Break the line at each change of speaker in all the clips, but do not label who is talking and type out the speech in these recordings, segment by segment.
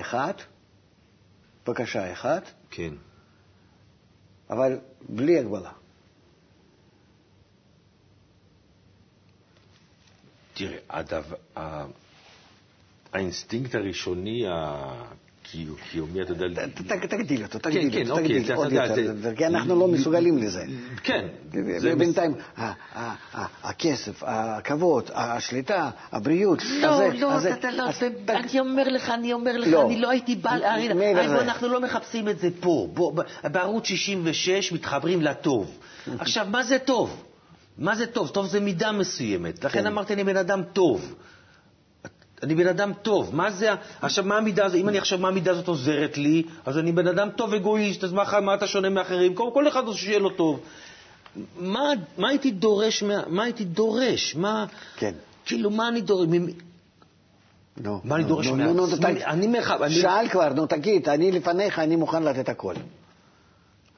אחת, בקשה אחת,
כן.
אבל בלי הגבלה.
תראה, הדבר, האינסטינקט הראשוני הקיומי, אתה יודע...
תגדיל אותו,
כן,
תגדיל
כן,
אותו,
אוקיי,
תגדיל עוד יותר, כי אנחנו לא מסוגלים לזה.
כן.
בינתיים, הכסף, הכבוד, השליטה, הבריאות,
לא, לא, אתה לא, אני אומר לך, אני אומר לך, אני לא הייתי בא, אנחנו לא מחפשים את זה פה. בערוץ 66 מתחברים לטוב. עכשיו, מה זה טוב? מה זה טוב? טוב זה מידה מסוימת. לכן כן. אמרתי, אני בן אדם טוב. אני בן אדם טוב. מה זה, עכשיו, מה המידה הזאת? אם אני עכשיו, מה המידה הזאת עוזרת לי, אז אני בן אדם טוב אגואיסט, אז מה, מה אתה שונה מאחרים? כל, כל אחד שיהיה לו טוב. מה, מה הייתי דורש, מה, מה הייתי דורש? מה,
כן.
כאילו, מה אני דורש?
נו,
מה אני דורש מעצמי?
אני מרחב, שאל כבר, נו תגיד, אני לפניך, אני מוכן לתת הכל.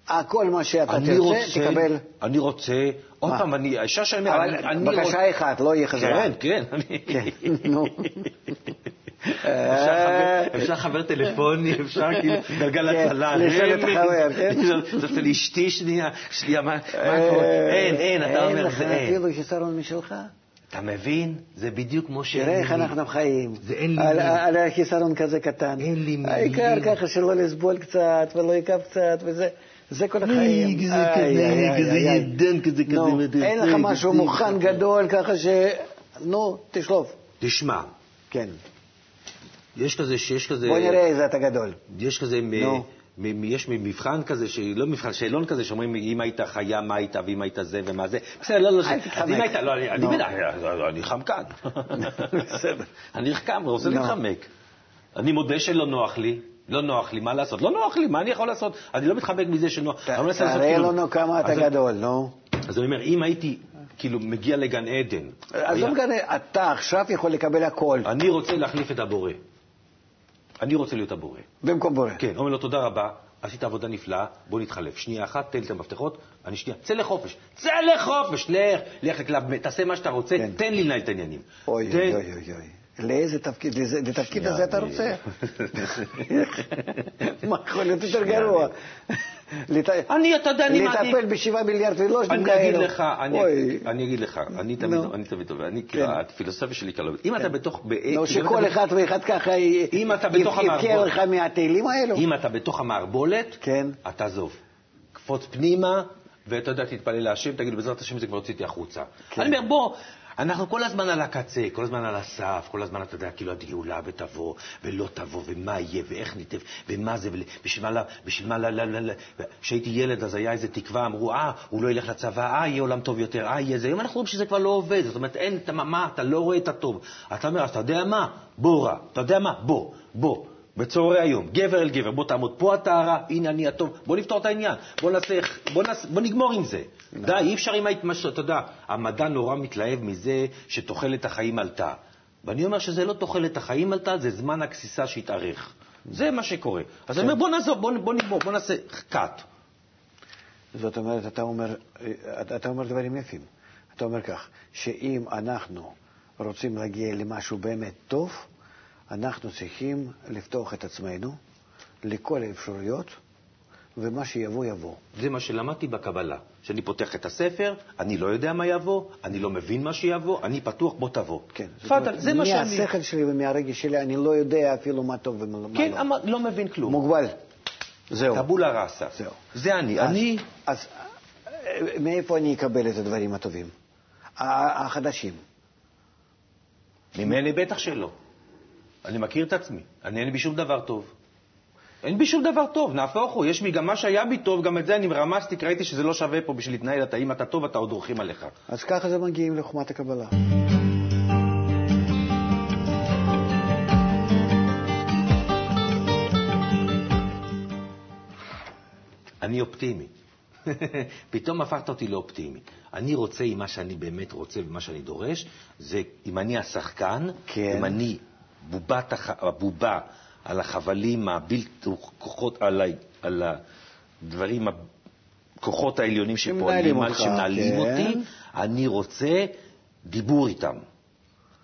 הכל מה שאתה תרצה, תקבל.
אני רוצה, עוד פעם, אני, האישה שאני אומר,
אני רוצה... בקשה אחת, לא יהיה חזרה.
כן, כן. נו. אפשר חבר טלפוני, אפשר כאילו גלגל
כן,
הצלה.
לשבת החבר, כן?
זה לאשתי שנייה, שנייה, מה קורה? אין, אין, אתה אומר, זה אין.
אין לך אפילו חיסרון משלך.
אתה מבין? זה בדיוק כמו שאין
לי. תראה איך אנחנו חיים.
זה אין לי מילים.
על החיסרון כזה קטן.
אין לי מילים.
העיקר ככה שלא לסבול קצת ולא יכאב קצת וזה. זה כל החיים.
זה כזה, כזה ידן, כזה כזה.
אין לך משהו מוכן גדול ככה ש... נו, תשלוף.
תשמע.
כן.
יש כזה, שיש כזה...
בוא נראה איזה אתה גדול.
יש כזה, נו. יש מבחן כזה, לא מבחן, שאלון כזה, שאומרים אם היית חיה, מה היית, ואם היית זה ומה זה. בסדר, לא, לא, אז אם היית, לא, אני בטח, אני חמקן. בסדר. אני חכם, רוצה להתחמק. אני מודה שלא נוח לי. לא נוח לי, מה לעשות? לא נוח לי, מה אני יכול לעשות? אני לא מתחבק מזה שנוח.
תראה לנו כמה אתה גדול, נו.
אז אני אומר, אם הייתי כאילו מגיע לגן עדן...
עזוב גן עדן, אתה עכשיו יכול לקבל הכל.
אני רוצה להחליף את הבורא. אני רוצה להיות הבורא.
במקום בורא.
כן, אומר לו, תודה רבה, עשית עבודה נפלאה, בוא נתחלף. שנייה אחת, תן לי את המפתחות, אני שנייה, צא לחופש. צא לחופש, לך, לך לקלב, תעשה מה שאתה רוצה, כן. תן לי לנהל את העניינים.
אוי, אוי, אוי, אוי. לאיזה תפקיד, לתפקיד הזה אתה רוצה? מה יכול להיות יותר גרוע?
אני, אתה יודע, אני
מעדיף... לטפל בשבעה מיליארד ולושנים
כאלו. אני אגיד לך, אני אגיד לך, אני תמיד טוב, אני כאילו, הפילוסופיה שלי כלום. אם אתה בתוך...
לא, שכל אחד ואחד ככה יבכה לך מהתהילים האלו.
אם אתה בתוך המערבולת, אתה זוב. קפוץ פנימה, ואתה יודע, תתפלל להשם, תגיד, בעזרת השם זה כבר הוצאתי החוצה. אני אומר, בוא... אנחנו כל הזמן על הקצה, כל הזמן על הסף, כל הזמן, אתה יודע, כאילו הגאולה ותבוא, ולא תבוא, ומה יהיה, ואיך ניתב, ומה זה, ובשביל מה, בשביל מה, כשהייתי ילד אז היה איזה תקווה, אמרו, אה, הוא לא ילך לצבא, אה, יהיה עולם טוב יותר, אה, יהיה זה. היום אנחנו רואים שזה כבר לא עובד, זאת אומרת, אין, מה, אתה לא רואה את הטוב. אתה אומר, אז אתה יודע מה? בוא רע, אתה יודע מה? בוא, בוא. בצהרי היום, גבר אל גבר, בוא תעמוד פה הרע, הנה אני הטוב, בוא נפתור את העניין, בוא, נעשה, בוא, נעשה, בוא נגמור עם זה. נכון. די, אי אפשר עם ההתמשכות, אתה יודע, המדע נורא מתלהב מזה שתוחלת החיים עלתה. ואני אומר שזה לא תוחלת החיים עלתה, זה זמן הגסיסה שהתארך. זה מה שקורה. אז אני אומר, בוא נעזוב, בוא, בוא נגמור, בוא נעשה cut.
זאת אומרת, אתה אומר, אתה אומר דברים יפים. אתה אומר כך, שאם אנחנו רוצים להגיע למשהו באמת טוב, אנחנו צריכים לפתוח את עצמנו לכל האפשרויות, ומה שיבוא, יבוא.
זה מה שלמדתי בקבלה, שאני פותח את הספר, אני לא יודע מה יבוא, אני לא מבין מה שיבוא, אני פתוח, בוא תבוא.
כן.
פאדל, זה מה שאני...
מהשכל שלי ומהרגש שלי, אני לא יודע אפילו מה טוב ומה לא.
כן, לא מבין כלום.
מוגבל. זהו.
טבולה ראסה.
זהו.
זה אני.
אז,
אני...
אז מאיפה אני אקבל את הדברים הטובים? החדשים.
ממני בטח שלא. אני מכיר את עצמי, אני אין בי שום דבר טוב. אין בי שום דבר טוב, נהפוך הוא, יש בי גם מה שהיה בי טוב, גם את זה אני רמזתי, כי ראיתי שזה לא שווה פה בשביל להתנהל, אתה, אם אתה טוב, אתה עוד דורכים עליך.
אז ככה זה מגיעים לחומת הקבלה.
אני אופטימי. פתאום הפכת אותי לאופטימי. אני רוצה עם מה שאני באמת רוצה ומה שאני דורש, זה אם אני השחקן, כן. אם אני בובת הח... הבובה על החבלים הבלתי כוחות, על, ה... על הדברים, הכוחות העליונים שפועלים,
אותך,
שמנהלים
כן.
אותי, אני רוצה דיבור איתם.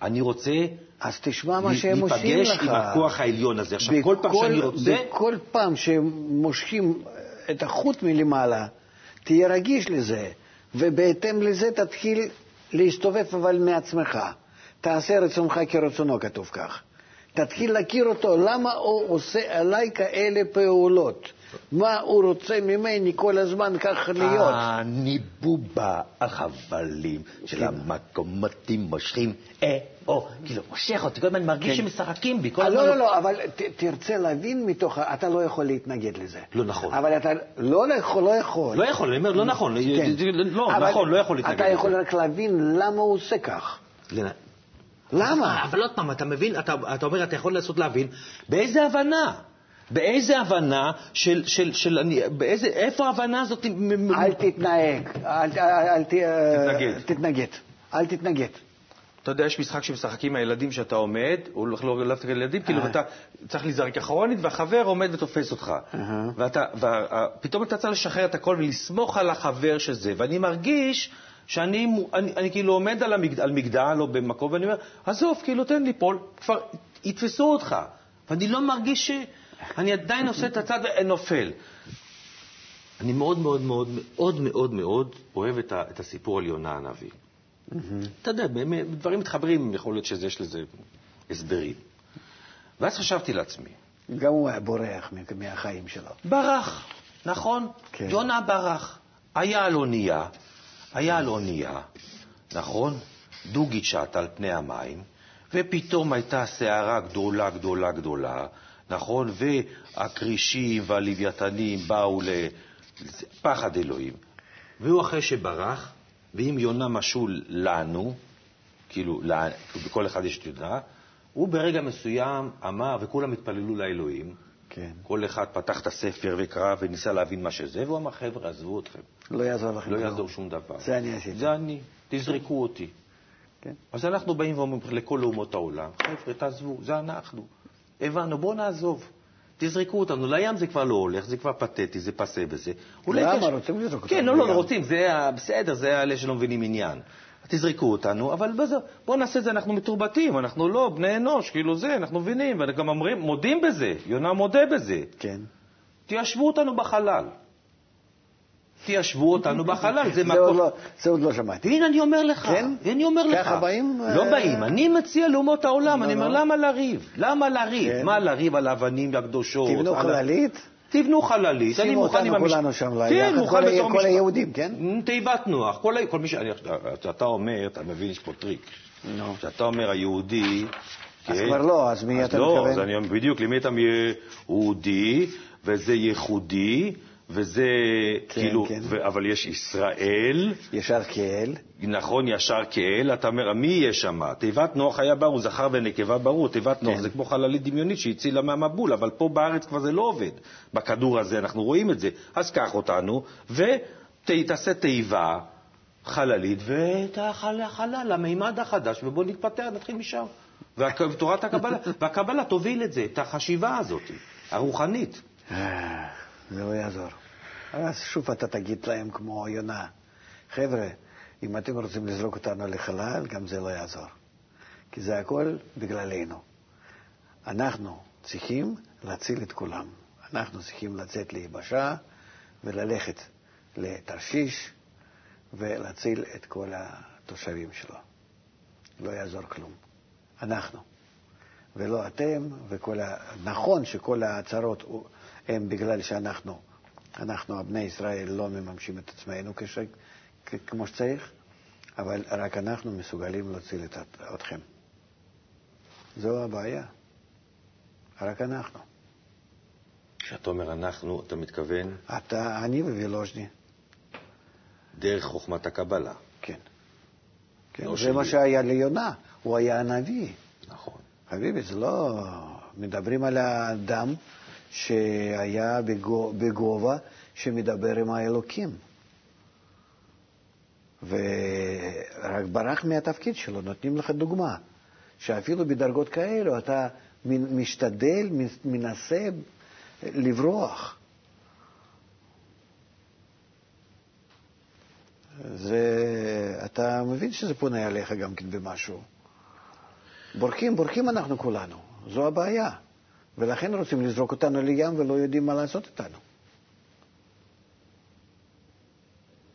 אני רוצה
אז תשמע מה שהם עושים לך.
להיפגש עם הכוח העליון הזה. עכשיו, בכל פעם שאני רוצה...
בכל פעם שהם מושכים את החוט מלמעלה, תהיה רגיש לזה, ובהתאם לזה תתחיל להסתובב אבל מעצמך. תעשה רצונך כרצונו, כתוב כך. תתחיל להכיר אותו, למה הוא עושה עליי כאלה פעולות? מה הוא רוצה ממני כל הזמן כך להיות?
אני בובה החבלים של כן. המקומותים מושכים, אה, או, כאילו, מושך אותי, כל הזמן מרגיש כן. שמשחקים בי,
אה, הזמן... לא, לא, לא, אבל תרצה להבין מתוך, אתה לא יכול להתנגד לזה.
לא נכון.
אבל אתה לא יכול, לא יכול.
לא יכול, אני אומר, לא נכון, כן. לא, נכון, לא יכול להתנגד
לזה. אתה יכול רק להבין למה הוא עושה כך. למה?
אבל עוד פעם, אתה מבין, אתה, אתה אומר, אתה יכול לנסות להבין, באיזה הבנה? באיזה הבנה של, של, של אני, באיזה, איפה ההבנה הזאת?
אל תתנהג, אל, אל, אל תתנגד. תתנגד, אל תתנגד.
אתה יודע, יש משחק שמשחקים עם הילדים שאתה עומד, הוא הולך לא להפתיע ילדים, כאילו, אה. ואתה צריך להיזרק אחרונית, והחבר עומד ותופס אותך. ופתאום אתה צריך לשחרר את הכל ולסמוך על החבר שזה, ואני מרגיש שאני אני, אני כאילו עומד על, המגד, על מגדל או במקום, ואני אומר, עזוב, כאילו, תן ליפול, כבר יתפסו אותך. ואני לא מרגיש ש... אני עדיין עושה את הצד ונופל. אני מאוד מאוד מאוד מאוד מאוד מאוד אוהב את, ה, את הסיפור על יונה הנביא. Mm-hmm. אתה יודע, דברים מתחברים, יכול להיות שיש לזה הסברים. ואז חשבתי לעצמי.
גם הוא היה בורח מהחיים שלו.
ברח, נכון. כן. יונה ברח. היה על אונייה, היה על אונייה, נכון? דוגית שט על פני המים, ופתאום הייתה סערה גדולה, גדולה, גדולה, נכון? והכרישים והלוויתנים באו לפחד אלוהים. והוא אחרי שברח, ואם יונה משול לנו, כאילו, בכל אחד יש תודה, הוא ברגע מסוים אמר, וכולם התפללו לאלוהים, כן. כל אחד פתח את הספר וקרא וניסה להבין מה שזה, והוא אמר, חבר'ה, עזבו אתכם.
לא יעזור לכם.
לא יעזור שום דבר.
זה אני עשיתי.
זה אני, תזרקו אותי. כן. אז אנחנו באים ואומרים לכל אומות העולם, חבר'ה, תעזבו, זה אנחנו. הבנו, בואו נעזוב. תזרקו אותנו. לים זה כבר לא הולך, זה כבר פתטי, זה פסה בזה.
למה? רוצים לזרוק אותנו.
כן, לא, לא, לא רוצים, זה בסדר, זה אלה שלא מבינים עניין. תזרקו אותנו, אבל בואו נעשה את זה, אנחנו מתורבתים, אנחנו לא בני אנוש, כאילו זה, אנחנו מבינים, וגם אומרים, מודים בזה, יונה מודה בזה.
כן.
תיישבו אותנו בחלל. תיישבו אותנו בחלל, זה
מקום... לא, זה עוד לא שמעתי.
הנה, אני אומר לך.
כן?
אני אומר לך.
ככה באים?
לא באים. אני מציע לאומות העולם, אני אומר, למה לריב? למה לריב? כן. מה לריב על האבנים הקדושות?
תבנו חללית?
תבנו חללית,
אני מוכן עם המשפחה. שימו אותנו כולנו שם כן, מוכן בתור כל היהודים, כן?
תיבת נוח, כל מי ש... כשאתה אומר, אתה מבין, יש פה טריק. כשאתה אומר היהודי...
אז כבר לא, אז מי אתה
מתכוון? לא, אז אני אומר, בדיוק, למי אתה יהודי, וזה ייחודי, וזה כן, כאילו, כן. ו, אבל יש ישראל.
ישר כאל.
נכון, ישר כאל. אתה אומר, מי יהיה שם? תיבת נוח היה ברור, זכר ונקבה ברור. תיבת כן. נוח זה כמו חללית דמיונית שהצילה מהמבול, אבל פה בארץ כבר זה לא עובד. בכדור הזה אנחנו רואים את זה. אז קח אותנו, ותעשה תיבה חללית, ואת החלל, המימד החדש, ובוא נתפתח, נתחיל משם. ותורת הקבלה, והקבלה תוביל את זה, את החשיבה הזאת, הרוחנית.
זה לא יעזור. אז שוב אתה תגיד להם כמו יונה, חבר'ה, אם אתם רוצים לזרוק אותנו לחלל, גם זה לא יעזור. כי זה הכל בגללנו. אנחנו צריכים להציל את כולם. אנחנו צריכים לצאת ליבשה וללכת לתרשיש ולהציל את כל התושבים שלו. לא יעזור כלום. אנחנו. ולא אתם, וכל ה... נכון שכל ההצהרות הם בגלל שאנחנו, אנחנו, בני ישראל, לא מממשים את עצמנו כש... כמו שצריך, אבל רק אנחנו מסוגלים להציל את... אתכם. זו הבעיה. רק אנחנו.
כשאתה אומר אנחנו, אתה מתכוון?
אתה, אני ווילוז'ני.
דרך חוכמת הקבלה.
כן. כן, לא זה שלי. מה שהיה ליונה, הוא היה הנביא.
נכון.
חביבי, זה לא... מדברים על האדם שהיה בגובה שמדבר עם האלוקים. ורק ברח מהתפקיד שלו, נותנים לך דוגמה, שאפילו בדרגות כאלו אתה משתדל, מנסה לברוח. זה, אתה מבין שזה פונה עליך גם כן במשהו. בורחים, בורחים אנחנו כולנו, זו הבעיה. ולכן רוצים לזרוק אותנו לים ולא יודעים מה לעשות איתנו.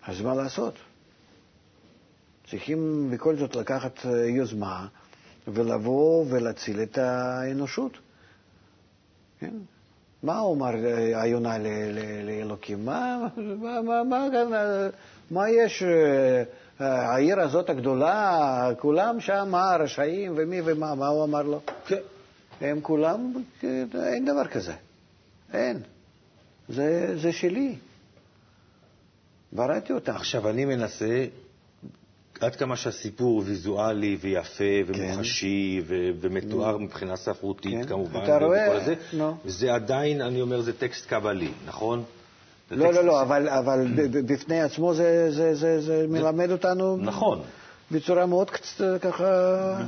אז מה לעשות? צריכים בכל זאת לקחת אה, יוזמה ולבוא ולהציל את האנושות. כן? מה אומר אה, היונה לאלוקים? מה, מה, מה, מה, מה יש? אה, העיר הזאת הגדולה, כולם שם, מה, רשעים ומי ומה, מה הוא אמר לו? הם כולם, אין דבר כזה. אין. זה, זה שלי. בראתי אותם.
עכשיו, אני מנסה, עד כמה שהסיפור ויזואלי ויפה ומוחשי כן. ומתואר mm. מבחינה ספרותית, כן. כמובן,
אתה רואה,
זה, no. זה עדיין, אני אומר, זה טקסט קבלי, נכון?
לא, לא, לא, אבל, אבל בפני עצמו זה, זה, זה, זה מלמד אותנו...
נכון.
בצורה מאוד ככה...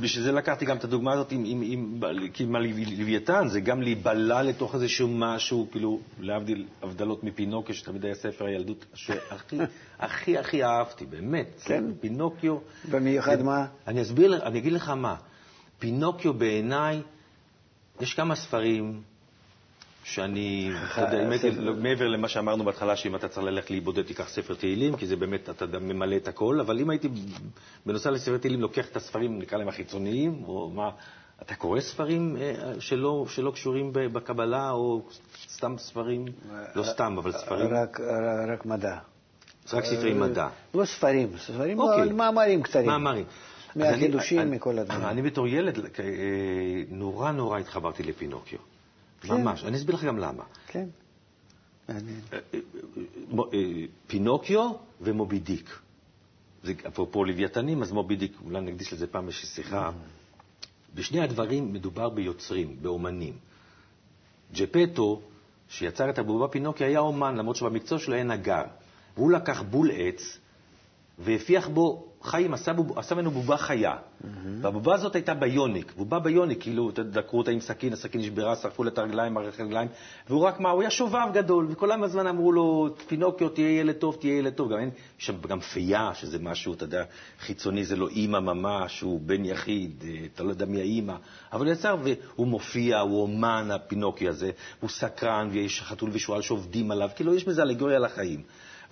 בשביל זה לקחתי גם את הדוגמה הזאת עם, עם, עם, עם הלוויתן, זה גם להיבלע לתוך איזשהו משהו, כאילו, להבדיל הבדלות מפינוקיו, שתמיד היה ספר הילדות שהכי הכי הכי אהבתי, באמת.
כן?
פינוקיו...
במיוחד מה?
אני אסביר, אני אגיד לך מה. פינוקיו בעיניי, יש כמה ספרים שאני, אתה יודע, מעבר למה שאמרנו בהתחלה, שאם אתה צריך ללכת להיבודד, תיקח ספר תהילים, כי זה באמת, אתה ממלא את הכל, אבל אם הייתי, בנוסף לספר תהילים, לוקח את הספרים, נקרא להם החיצוניים, או מה, אתה קורא ספרים אה, שלא, שלא קשורים בקבלה, או סתם ספרים, לא סתם, אבל ספרים?
רק, רק מדע.
רק ספרי מדע.
לא ספרים, ספרים, אוקיי. מאמרים קצרים.
מאמרים.
מהחידושים, מכל הדברים.
אני בתור ילד אה, נורא נורא התחברתי לפינוקיו. כן. ממש. אני אסביר לך גם למה.
כן.
אה, אה, אה, פינוקיו ומובי דיק. זה אפרופו לוויתנים, אז מובי דיק, אולי נקדיש לזה פעם איזושהי שיחה. בשני הדברים מדובר ביוצרים, באומנים. ג'פטו, שיצר את הבובה פינוקיו, היה אומן, למרות שבמקצוע שלו היה נגר. והוא לקח בול עץ והפיח בו חיים, עשה, בוב, עשה ממנו בובה חיה. Mm-hmm. והבובה הזאת הייתה ביוניק. בובה ביוניק, כאילו, דקרו אותה עם סכין, הסכין נשברה, שרפו לה את הרגליים, מערכת הרגליים, והוא רק מה, הוא היה שובב גדול, וכל הזמן אמרו לו, פינוקיו, תהיה ילד טוב, תהיה ילד טוב. גם אין שם גם פייה, שזה משהו, אתה יודע, חיצוני, זה לא אימא ממש, הוא בן יחיד, אה, אתה לא יודע מי האימא. אבל הוא יצר, והוא מופיע, הוא אומן, הפינוקיו הזה, הוא סקרן, ויש חתול ושועל שעובדים עליו, כאילו, יש בזה אלגוריה לחיים.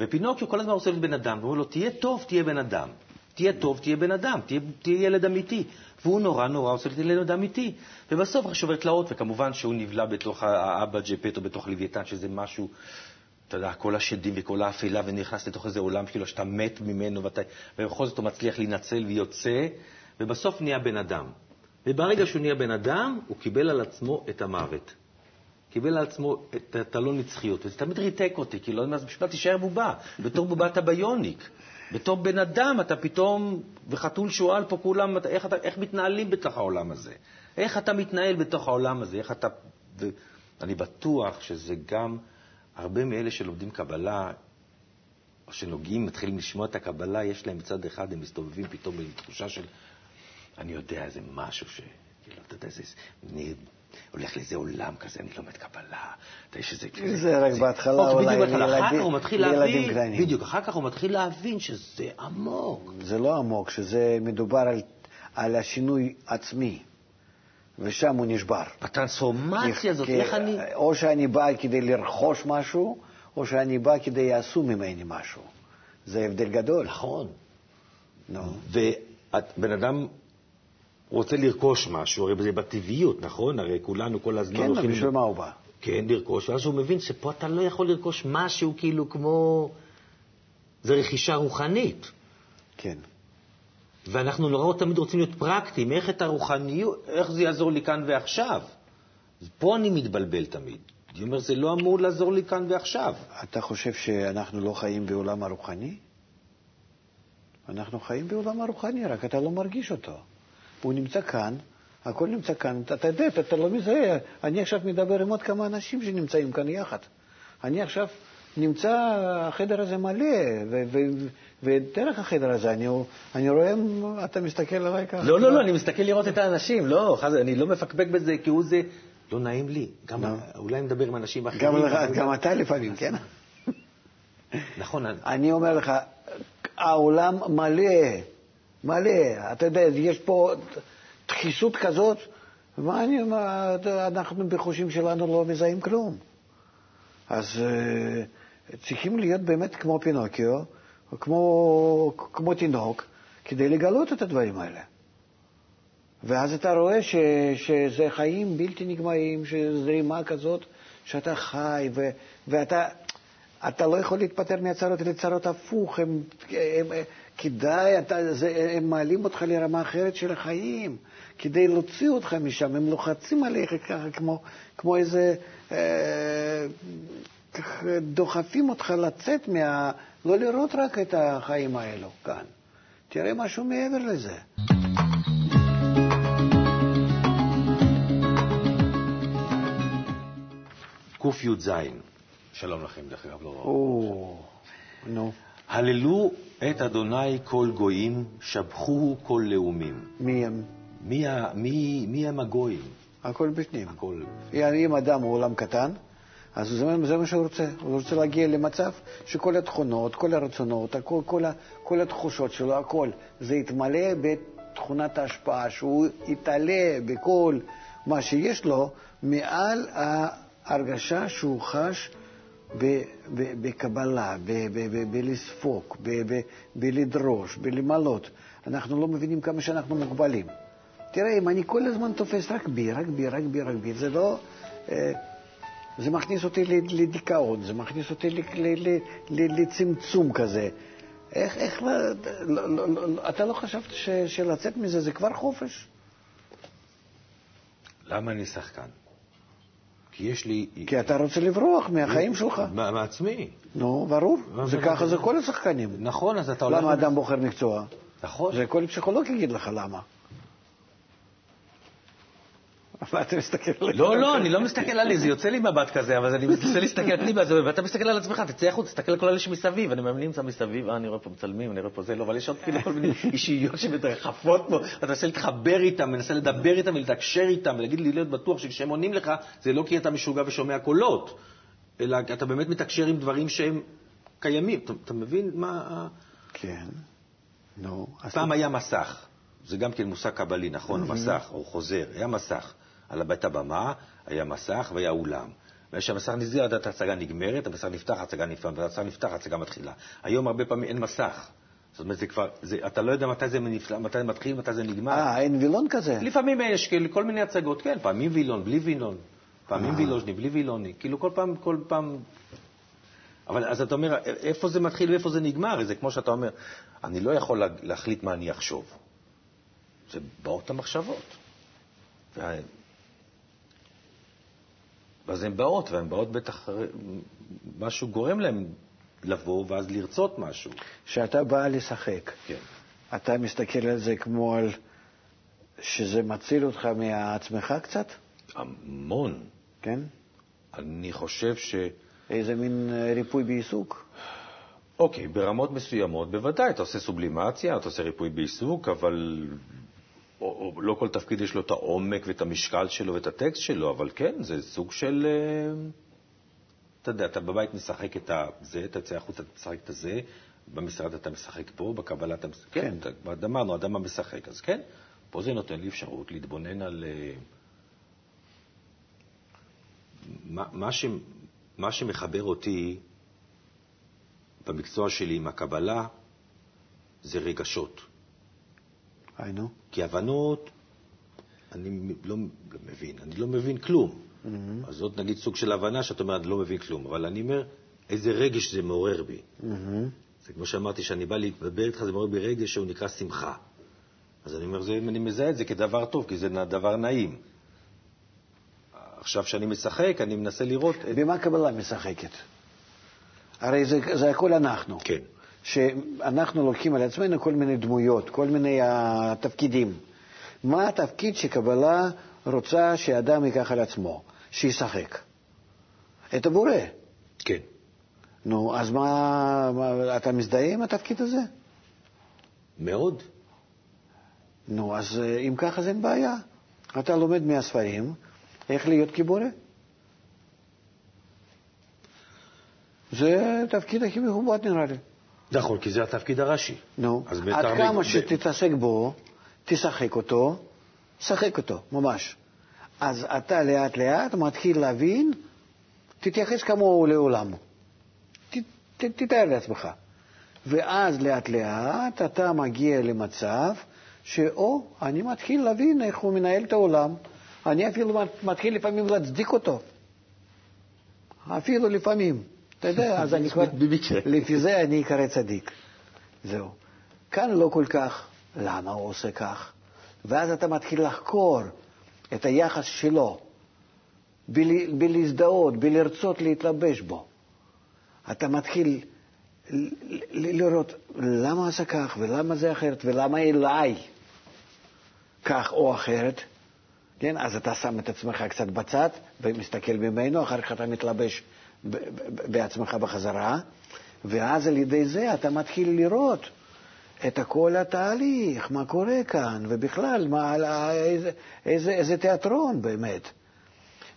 ופינוקיו כל הזמן רוצה להיות בן אדם, והוא אומר לו, תהיה טוב, תהיה בן אדם. תהיה טוב, תהיה בן אדם, תהיה, תהיה ילד אמיתי. והוא נורא נורא רוצה להיות ילד אמיתי. ובסוף הוא שובר תלאות, וכמובן שהוא נבלע בתוך האבא ג'פטו, בתוך לוויתן, שזה משהו, אתה יודע, כל השדים וכל האפלה, ונכנס לתוך איזה עולם כאילו שאתה מת ממנו, ואתה, ובכל זאת הוא מצליח להינצל ויוצא, ובסוף נהיה בן אדם. וברגע שהוא נהיה בן אדם, הוא קיבל על עצמו את המוות. קיבל על עצמו את הלא נצחיות, וזה תמיד ריתק אותי, כי לא יודע מה זה בשביל תישאר בובה. בתור בובה אתה ביוניק. בתור בן אדם אתה פתאום, וחתול שועל פה כולם, איך, אתה, איך מתנהלים בתוך העולם הזה? איך אתה מתנהל בתוך העולם הזה? איך אתה... ואני בטוח שזה גם הרבה מאלה שלומדים קבלה, או שנוגעים, מתחילים לשמוע את הקבלה, יש להם מצד אחד, הם מסתובבים פתאום עם תחושה של, אני יודע איזה משהו ש... כאילו, אתה יודע, זה הולך לאיזה עולם כזה, אני לומד קבלה, יש איזה...
זה רק בהתחלה אולי
לילדים קטנים. בדיוק, אחר כך הוא מתחיל להבין שזה עמוק.
זה לא עמוק, שזה מדובר על השינוי עצמי. ושם הוא נשבר.
הטרנספורמציה הזאת, איך אני...
או שאני בא כדי לרכוש משהו, או שאני בא כדי יעשו ממני משהו. זה הבדל גדול.
נכון. נו. ובן אדם רוצה לרכוש משהו, הרי זה בטבעיות, נכון? הרי כולנו כל הזמן
כן, הולכים... כן, בשביל מה הוא בא?
כן, לרכוש, ואז הוא מבין שפה אתה לא יכול לרכוש משהו כאילו כמו... זה רכישה רוחנית.
כן.
ואנחנו נורא תמיד רוצים להיות פרקטיים, איך את הרוחניות, איך זה יעזור לי כאן ועכשיו. פה אני מתבלבל תמיד. אני אומר, זה לא אמור לעזור לי כאן ועכשיו.
אתה חושב שאנחנו לא חיים בעולם הרוחני? אנחנו חיים בעולם הרוחני, רק אתה לא מרגיש אותו. הוא נמצא כאן, הכל נמצא כאן, אתה יודע, אתה לא מזהה. אני עכשיו מדבר עם עוד כמה אנשים שנמצאים כאן יחד. אני עכשיו נמצא, החדר הזה מלא, ודרך החדר הזה אני, אני רואה, אתה מסתכל עליי ככה.
לא, לא, לא, אני מסתכל לראות את האנשים, לא, אני לא מפקפק בזה כי הוא זה, לא נעים לי. גם, אולי נדבר עם אנשים אחרים.
גם, לך, גם אתה לפעמים, כן?
נכון.
אני אומר לך, העולם מלא. מלא. אתה יודע, יש פה דחיסות כזאת, מה אני, מה, אנחנו בחושים שלנו לא מזהים כלום. אז uh, צריכים להיות באמת כמו פינוקיו, כמו, כמו תינוק, כדי לגלות את הדברים האלה. ואז אתה רואה ש, שזה חיים בלתי נגמרים, שזו זרימה כזאת, שאתה חי, ו, ואתה אתה לא יכול להתפטר מהצרות לצרות הפוך, הם, הם, הם, כדאי, אתה, זה, הם מעלים אותך לרמה אחרת של החיים, כדי להוציא אותך משם, הם לוחצים עליך ככה, כמו, כמו איזה, אה, ככה דוחפים אותך לצאת מה... לא לראות רק את החיים האלו כאן, תראה משהו מעבר לזה.
קי"ז, שלום לכם, דרך אגב, לא...
או, נו.
הללו את אדוני כל גויים, שבחוהו כל לאומים.
מי הם?
מי, מי, מי הם הגויים?
הכל בפנים.
הכל...
אם אדם הוא עולם קטן, אז זה, זה מה שהוא רוצה. הוא רוצה להגיע למצב שכל התכונות, כל הרצונות, הכל, כל, כל התחושות שלו, הכל, זה יתמלא בתכונת ההשפעה, שהוא יתעלה בכל מה שיש לו מעל ההרגשה שהוא חש בקבלה, בלספוק, בלדרוש, בלמלות. אנחנו לא מבינים כמה שאנחנו מוגבלים. תראה, אם אני כל הזמן תופס רק בי, רק בי, רק בי, רק בי, זה לא... אה, זה מכניס אותי לדיכאון, זה מכניס אותי לצמצום כזה. איך, איך, לא, לא, לא, אתה לא חשבת שלצאת מזה זה כבר חופש?
למה אני שחקן? כי יש לי...
כי אתה רוצה לברוח מהחיים שלך.
מעצמי.
נו, ברור. זה ככה זה כל השחקנים.
נכון, אז אתה הולך...
למה אדם בוחר מקצוע?
נכון.
זה כל פסיכולוג יגיד לך למה. מה אתה מסתכל עליי?
לא, לא, אני לא מסתכל עלי, זה יוצא לי מבט כזה, אבל אני מנסה להסתכל פנימה, ואתה מסתכל על עצמך, תצא החוצה, תסתכל על כל אלה שמסביב, אני מאמין נמצא מסביב, אה, אני רואה פה מצלמים, אני רואה פה זה, לא, אבל יש עוד כאילו כל מיני אישיות שמתרחפות פה, אתה מנסה להתחבר איתם, מנסה לדבר איתם ולתקשר איתם, ולהגיד לי להיות בטוח שכשהם עונים לך, זה לא כי אתה משוגע ושומע קולות, אלא אתה באמת מתקשר עם דברים שהם קיימים. אתה מבין מה...
כן, נו.
פעם היה מסך. זה גם כן מושג קבלי, נכון? מסך, או חוזר. היה מסך. על בית הבמה היה מסך והיה אולם. וכשהמסך נסגר, יודעת, ההצגה נגמרת, המסך נפתח, ההצגה נפתחת, והמסך נפתח, ההצגה מתחילה. היום הרבה פעמים אין מסך. זאת אומרת, זה כבר, זה, אתה לא יודע מתי זה, נפלא, מתי זה מתחיל, מתי זה נגמר.
אה, אין וילון כזה?
לפעמים יש כאילו, כל מיני הצגות, כן, פעמים וילון, בלי וילון. פעמים אה. וילוז'ני, בלי וילוני. כאילו כל פעם, כל פעם... אבל אז אתה אומר, איפה זה מתחיל ואיפה זה נגמר? זה כמו שאתה אומר, אני לא יכול להחליט מה אני אחשוב. זה באות המחשבות. ואז הן באות, והן באות בטח, משהו גורם להן לבוא ואז לרצות משהו.
כשאתה בא לשחק,
כן.
אתה מסתכל על זה כמו על שזה מציל אותך מעצמך קצת?
המון.
כן?
אני חושב ש...
איזה מין אה, ריפוי בעיסוק?
אוקיי, ברמות מסוימות בוודאי, אתה עושה סובלימציה, אתה עושה ריפוי בעיסוק, אבל או, או לא כל תפקיד יש לו את העומק ואת המשקל שלו ואת הטקסט שלו, אבל כן, זה סוג של... אה, אתה יודע, אתה בבית משחק את זה, אתה יוצא החוצה, אתה משחק את זה, במשרד אתה משחק פה, בקבלה אתה משחק... כן, כן אמרנו, אדם המשחק, אז כן, פה זה נותן לי אפשרות להתבונן על... אה, מה, מה, ש, מה שמחבר אותי במקצוע שלי עם הקבלה זה רגשות.
היינו?
כי הבנות, אני לא מבין, אני לא מבין כלום. Mm-hmm. אז זאת נגיד סוג של הבנה שאת אומרת, אני לא מבין כלום. אבל אני אומר, איזה רגש זה מעורר בי. Mm-hmm. זה כמו שאמרתי, שאני בא לדבר איתך, זה מעורר בי רגש שהוא נקרא שמחה. אז אני אומר, זה, אני מזהה את זה כדבר טוב, כי זה דבר נעים. עכשיו, כשאני משחק, אני מנסה לראות...
במה קבלה משחקת? הרי זה, זה הכל אנחנו.
כן.
שאנחנו לוקחים על עצמנו כל מיני דמויות, כל מיני uh, תפקידים. מה התפקיד שקבלה רוצה שאדם ייקח על עצמו, שישחק? את הבורא.
כן.
נו, אז מה, מה, אתה מזדהה עם התפקיד הזה?
מאוד.
נו, אז אה, אם ככה זה אין בעיה. אתה לומד מהספרים איך להיות כבורא. זה התפקיד הכי מכובד נראה לי.
נכון, כי זה התפקיד הראשי.
נו, עד כמה שתתעסק בו, תשחק אותו, שחק אותו, ממש. אז אתה לאט לאט מתחיל להבין, תתייחס כמוהו לעולם. תתאר לעצמך. ואז לאט לאט אתה מגיע למצב שאו, אני מתחיל להבין איך הוא מנהל את העולם. אני אפילו מתחיל לפעמים להצדיק אותו. אפילו לפעמים. אתה יודע, אז אני כבר... לפי זה אני אקרא צדיק. זהו. כאן לא כל כך, למה הוא עושה כך? ואז אתה מתחיל לחקור את היחס שלו, בלהזדהות, בלרצות להתלבש בו. אתה מתחיל לראות למה עשה כך, ולמה זה אחרת, ולמה אליי כך או אחרת. כן, אז אתה שם את עצמך קצת בצד ומסתכל ממנו, אחר כך אתה מתלבש בעצמך בחזרה, ואז על ידי זה אתה מתחיל לראות את כל התהליך, מה קורה כאן, ובכלל, מה, איזה, איזה, איזה תיאטרון באמת.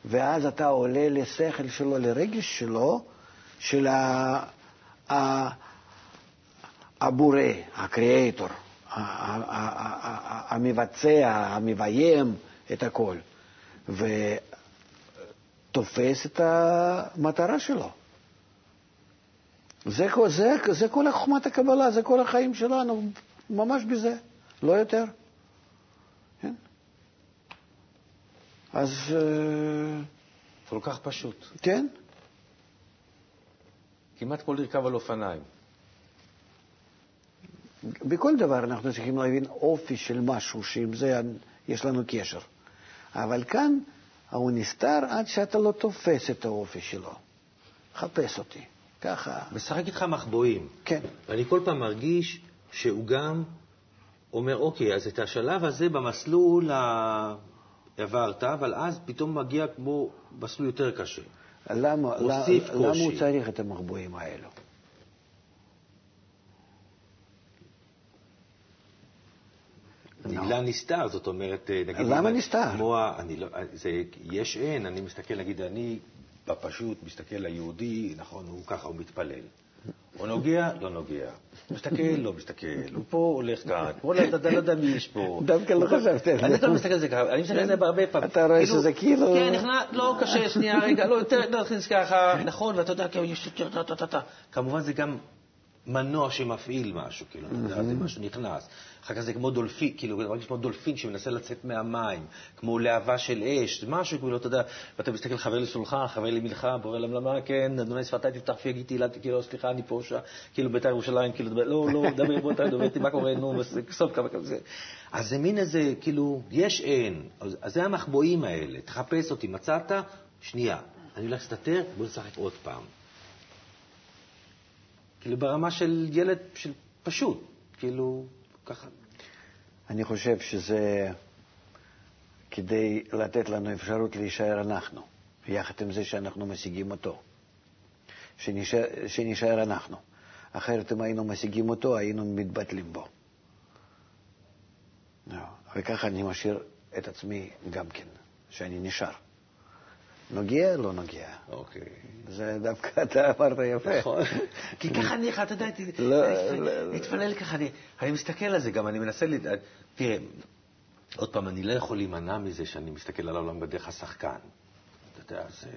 ואז אתה עולה לשכל שלו, לרגש שלו, של הבורא, הקריאטור, המבצע, המביים את הכל, ותופס את המטרה שלו. זה, זה, זה כל חוכמת הקבלה, זה כל החיים שלנו, ממש בזה, לא יותר. כן? אז... אה,
כל כך פשוט.
כן.
כמעט כמו לרכב על אופניים.
בכל דבר אנחנו צריכים להבין אופי של משהו, שעם זה יש לנו קשר. אבל כאן הוא נסתר עד שאתה לא תופס את האופי שלו. חפש אותי. ככה.
משחק איתך מחבואים.
כן.
ואני כל פעם מרגיש שהוא גם אומר, אוקיי, אז את השלב הזה במסלול ה... עברת, אבל אז פתאום מגיע כמו מסלול יותר קשה.
למה. למה הוא צריך את המחבואים האלו?
נגלה נסתר, זאת אומרת,
אה, נגיד... למה נסתר?
כמו, אני לא, זה יש אין, אני מסתכל, נגיד, אני בפשוט מסתכל ליהודי, נכון, הוא ככה, הוא מתפלל. הוא נוגע, לא נוגע. מסתכל, לא מסתכל. הוא פה הולך כאן, אתה לא יודע מי יש פה.
דווקא לא חשבתי על
זה. אני לא מסתכל על זה ככה, אני מסתכל על זה בהרבה פעמים.
אתה רואה כאילו- שזה כאילו...
כן, נכנס, לא קשה, שנייה, רגע, לא, יותר נכניס ככה, נכון, ואתה יודע, יש... כמובן זה גם מנוע שמפעיל משהו, כאילו, אתה יודע, זה משהו נכנס. אחר כך זה כמו דולפין, כאילו, זה מרגיש כמו דולפין שמנסה לצאת מהמים, כמו להבה של אש, זה משהו, כאילו, אתה יודע, ואתה מסתכל, חבר לסולחה, חבר למלחה, בורא למלמה, כן, אדוני שפתי תפתח פי הגיתי, כאילו, סליחה, אני פה, כאילו, בית"ר ירושלים, כאילו, לא, לא, דבר, בוא, דבר איתי, מה קורה, נו, בסוף כמה כזה. אז זה מין איזה, כאילו, יש אין, אז זה המחבואים האלה, תחפש אותי, מצאת, שנייה, אני הולך להסתתר, בוא נשחק עוד פעם. כאילו ברמה של ילד של פשוט, כאילו, ככה.
אני חושב שזה כדי לתת לנו אפשרות להישאר אנחנו, יחד עם זה שאנחנו משיגים אותו, שנשאר, שנשאר אנחנו. אחרת אם היינו משיגים אותו, היינו מתבטלים בו. לא, וככה אני משאיר את עצמי גם כן, שאני נשאר. נוגע, לא נוגע.
אוקיי.
זה דווקא אתה אמרת יפה.
נכון. כי ככה אני, אתה יודע, להתפלל לא, ככה, אני מסתכל על זה גם, אני מנסה, תראה, עוד פעם, אני לא יכול להימנע מזה שאני מסתכל על העולם בדרך השחקן. אתה יודע, זה...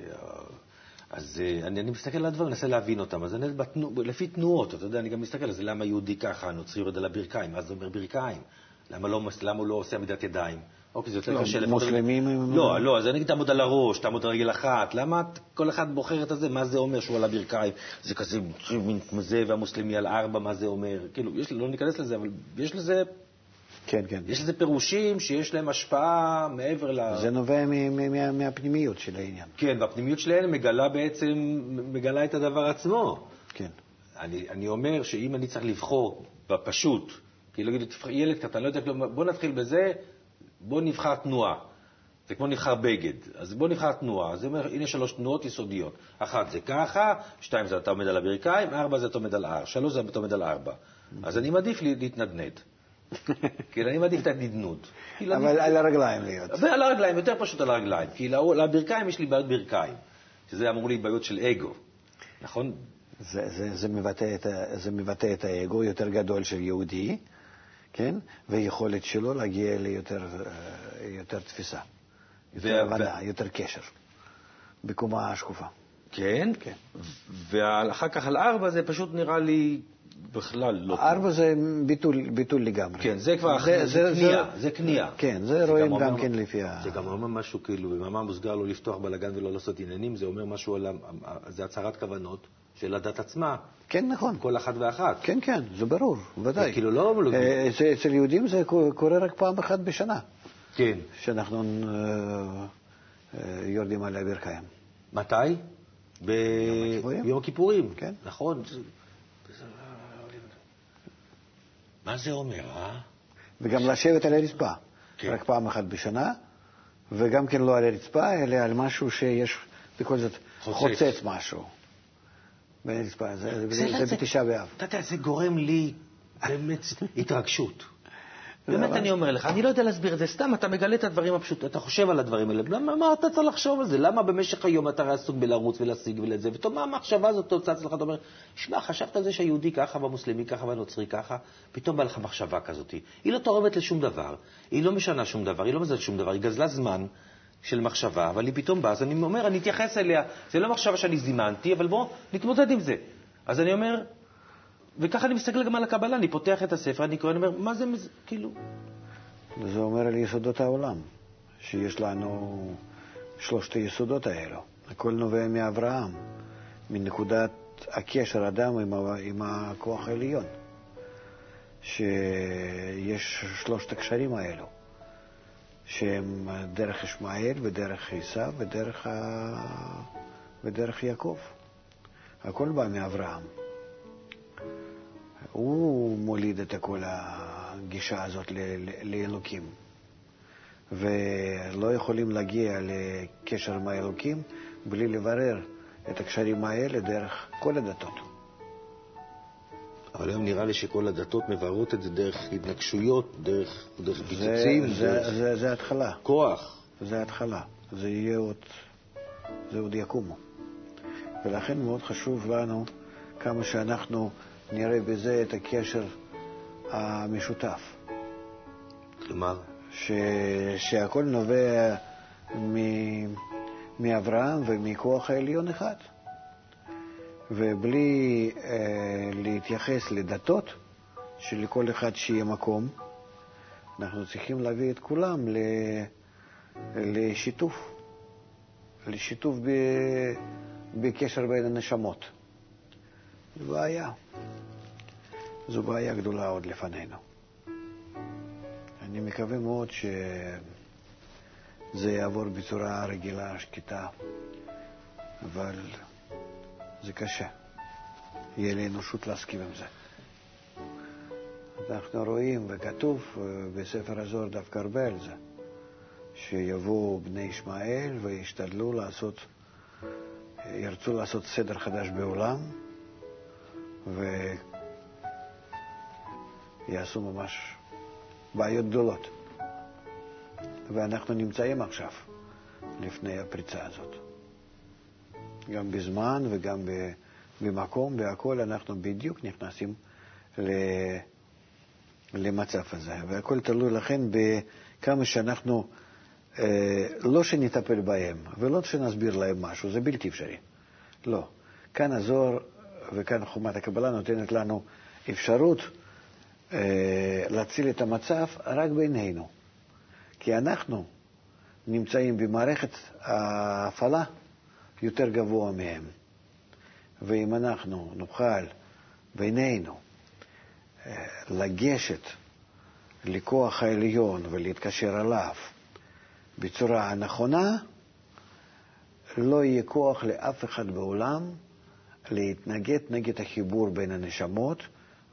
אז אה, אני, אני מסתכל על הדברים, מנסה להבין אותם. אז אני בתנו, לפי תנועות, אתה יודע, אני גם מסתכל על זה, למה יהודי ככה, הנוצרי יורד על הברכיים, מה זה אומר ברכיים? למה, לא, למה הוא לא עושה עמידת ידיים? אוקיי, זה יותר לא, קשה.
מוסלמים הם...
לא, לא, אז אני אגיד תעמוד על הראש, תעמוד על רגל אחת. למה כל אחד בוחר את הזה? מה זה אומר שהוא על הברכיים? זה כזה מין זה, והמוסלמי על ארבע, מה זה אומר? כאילו, יש, לא ניכנס לזה, אבל יש לזה...
כן, כן.
יש לזה פירושים שיש להם השפעה מעבר ל...
זה נובע מהפנימיות של העניין.
כן, והפנימיות שלהם מגלה בעצם, מגלה את הדבר עצמו.
כן.
אני, אני אומר שאם אני צריך לבחור בפשוט, כאילו, ילד קטן, לא יודע כלום, בוא נתחיל בזה, בוא נבחר תנועה. זה כמו נבחר בגד. אז בוא נבחר תנועה. אז זה אומר, הנה שלוש תנועות יסודיות. אחת זה ככה, שתיים זה אתה עומד על הברכיים, ארבע זה אתה עומד על הר, שלוש זה אתה עומד על ארבע. אז אני מעדיף להתנדנד. כי אני מעדיף את הנדנוד.
אבל על הרגליים להיות.
ועל הרגליים, יותר פשוט על הרגליים. כי לברכיים יש לי בעיות ברכיים, שזה אמור לי בעיות של אגו, נכון?
זה, מבטא את האגו יותר גדול של יהודי. כן? ויכולת שלו להגיע ליותר יותר תפיסה, יותר הבנה, יותר קשר, בקומה השקופה.
כן? כן. ואחר כך על ארבע זה פשוט נראה לי בכלל לא...
ארבע זה ביטול, ביטול לגמרי.
כן, זה כבר זה, זה, זה, זה קנייה.
כן, זה, זה רואים גם, גם כן לפי ה...
זה גם אומר משהו, כאילו, במאמר מוסגר לא לפתוח בלאגן ולא לעשות עניינים, זה אומר משהו על... זה הצהרת כוונות של הדת עצמה.
כן, נכון.
כל אחת ואחת.
כן, כן, זה ברור, ודאי.
כאילו לא...
אה, אצל יהודים זה קורה רק פעם אחת בשנה.
כן.
שאנחנו אה, אה, יורדים על הברכיים.
מתי? ביום הכיפורים.
כן.
נכון. מה זה אומר, אה?
וגם לשבת על הרצפה. כן. רק פעם אחת בשנה, וגם כן לא על הרצפה, אלא על משהו שיש בכל זאת חוצץ משהו. בין הרצפה, זה, זה, זה בתשעה באב.
אתה יודע, זה גורם לי באמת התרגשות. באמת אני אומר לך, אני לא יודע להסביר את זה, סתם אתה מגלה את הדברים הפשוטים, אתה חושב על הדברים האלה, למה מה אתה צריך לחשוב על זה? למה במשך היום אתה עסוק בלרוץ ולהשיג ולזה? ופתאום מה המחשבה הזאת צצה לך, אתה אומר, שמע, חשבת על זה שהיהודי ככה והמוסלמי ככה והנוצרי ככה, פתאום בא לך מחשבה כזאת. היא לא תורמת לשום דבר, היא לא משנה שום דבר, היא לא מזלת שום דבר, היא גזלה זמן של מחשבה, אבל היא פתאום באה, אז אני אומר, אני אתייחס אליה, זה לא מחשבה שאני זימנתי, אבל בוא נתמודד עם זה. אז אני אומר, וככה אני מסתכל גם על הקבלה, אני פותח את הספר, אני קורא, אני אומר, מה זה, כאילו...
זה אומר על יסודות העולם, שיש לנו שלושת היסודות האלו. הכל נובע מאברהם, מנקודת הקשר אדם עם, עם הכוח העליון, שיש שלושת הקשרים האלו, שהם דרך ישמעאל ודרך עשיו ודרך, ה... ודרך יעקב. הכל בא מאברהם. הוא מוליד את כל הגישה הזאת לאלוקים. ולא יכולים להגיע לקשר עם האלוקים בלי לברר את הקשרים האלה דרך כל הדתות.
אבל היום נראה לי שכל הדתות מבררות את זה דרך התנגשויות, דרך, דרך פיצוצים.
זה, דרך... זה, זה, זה התחלה.
כוח.
זה התחלה. זה יהיה עוד, זה עוד יקומו. ולכן מאוד חשוב לנו כמה שאנחנו נראה בזה את הקשר המשותף.
כלומר?
ש... שהכל נובע מ... מאברהם ומכוח העליון אחד. ובלי אה, להתייחס לדתות, שלכל אחד שיהיה מקום, אנחנו צריכים להביא את כולם ל... לשיתוף, לשיתוף ב... בקשר בין הנשמות. זו בעיה. זו בעיה גדולה עוד לפנינו. אני מקווה מאוד שזה יעבור בצורה רגילה, שקטה, אבל זה קשה. יהיה לאנושות להסכים עם זה. אנחנו רואים, וכתוב אה, בספר הזוהר דווקא הרבה על זה, שיבואו בני ישמעאל וישתדלו לעשות, ירצו לעשות סדר חדש בעולם, ויעשו ממש בעיות גדולות. ואנחנו נמצאים עכשיו לפני הפריצה הזאת. גם בזמן וגם במקום, והכול אנחנו בדיוק נכנסים למצב הזה. והכול תלוי לכן בכמה שאנחנו, אה, לא שנטפל בהם ולא שנסביר להם משהו, זה בלתי אפשרי. לא. כאן הזוהר וכאן חומת הקבלה נותנת לנו אפשרות אה, להציל את המצב רק בינינו. כי אנחנו נמצאים במערכת ההפעלה יותר גבוה מהם. ואם אנחנו נוכל בינינו אה, לגשת לכוח העליון ולהתקשר אליו בצורה הנכונה, לא יהיה כוח לאף אחד בעולם להתנגד נגד החיבור בין הנשמות,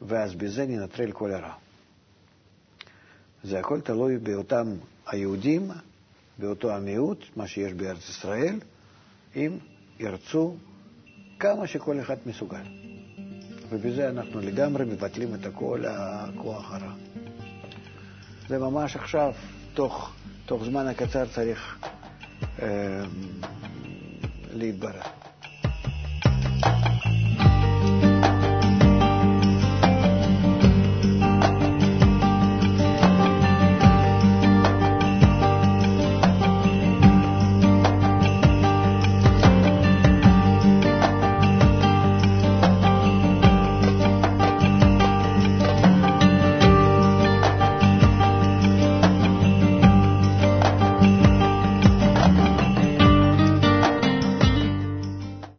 ואז בזה ננטרל כל הרע. זה הכל תלוי באותם היהודים, באותו המיעוט, מה שיש בארץ ישראל, אם ירצו כמה שכל אחד מסוגל. ובזה אנחנו לגמרי מבטלים את כל הכוח הרע. זה ממש עכשיו, תוך, תוך זמן הקצר צריך אה, להתברר.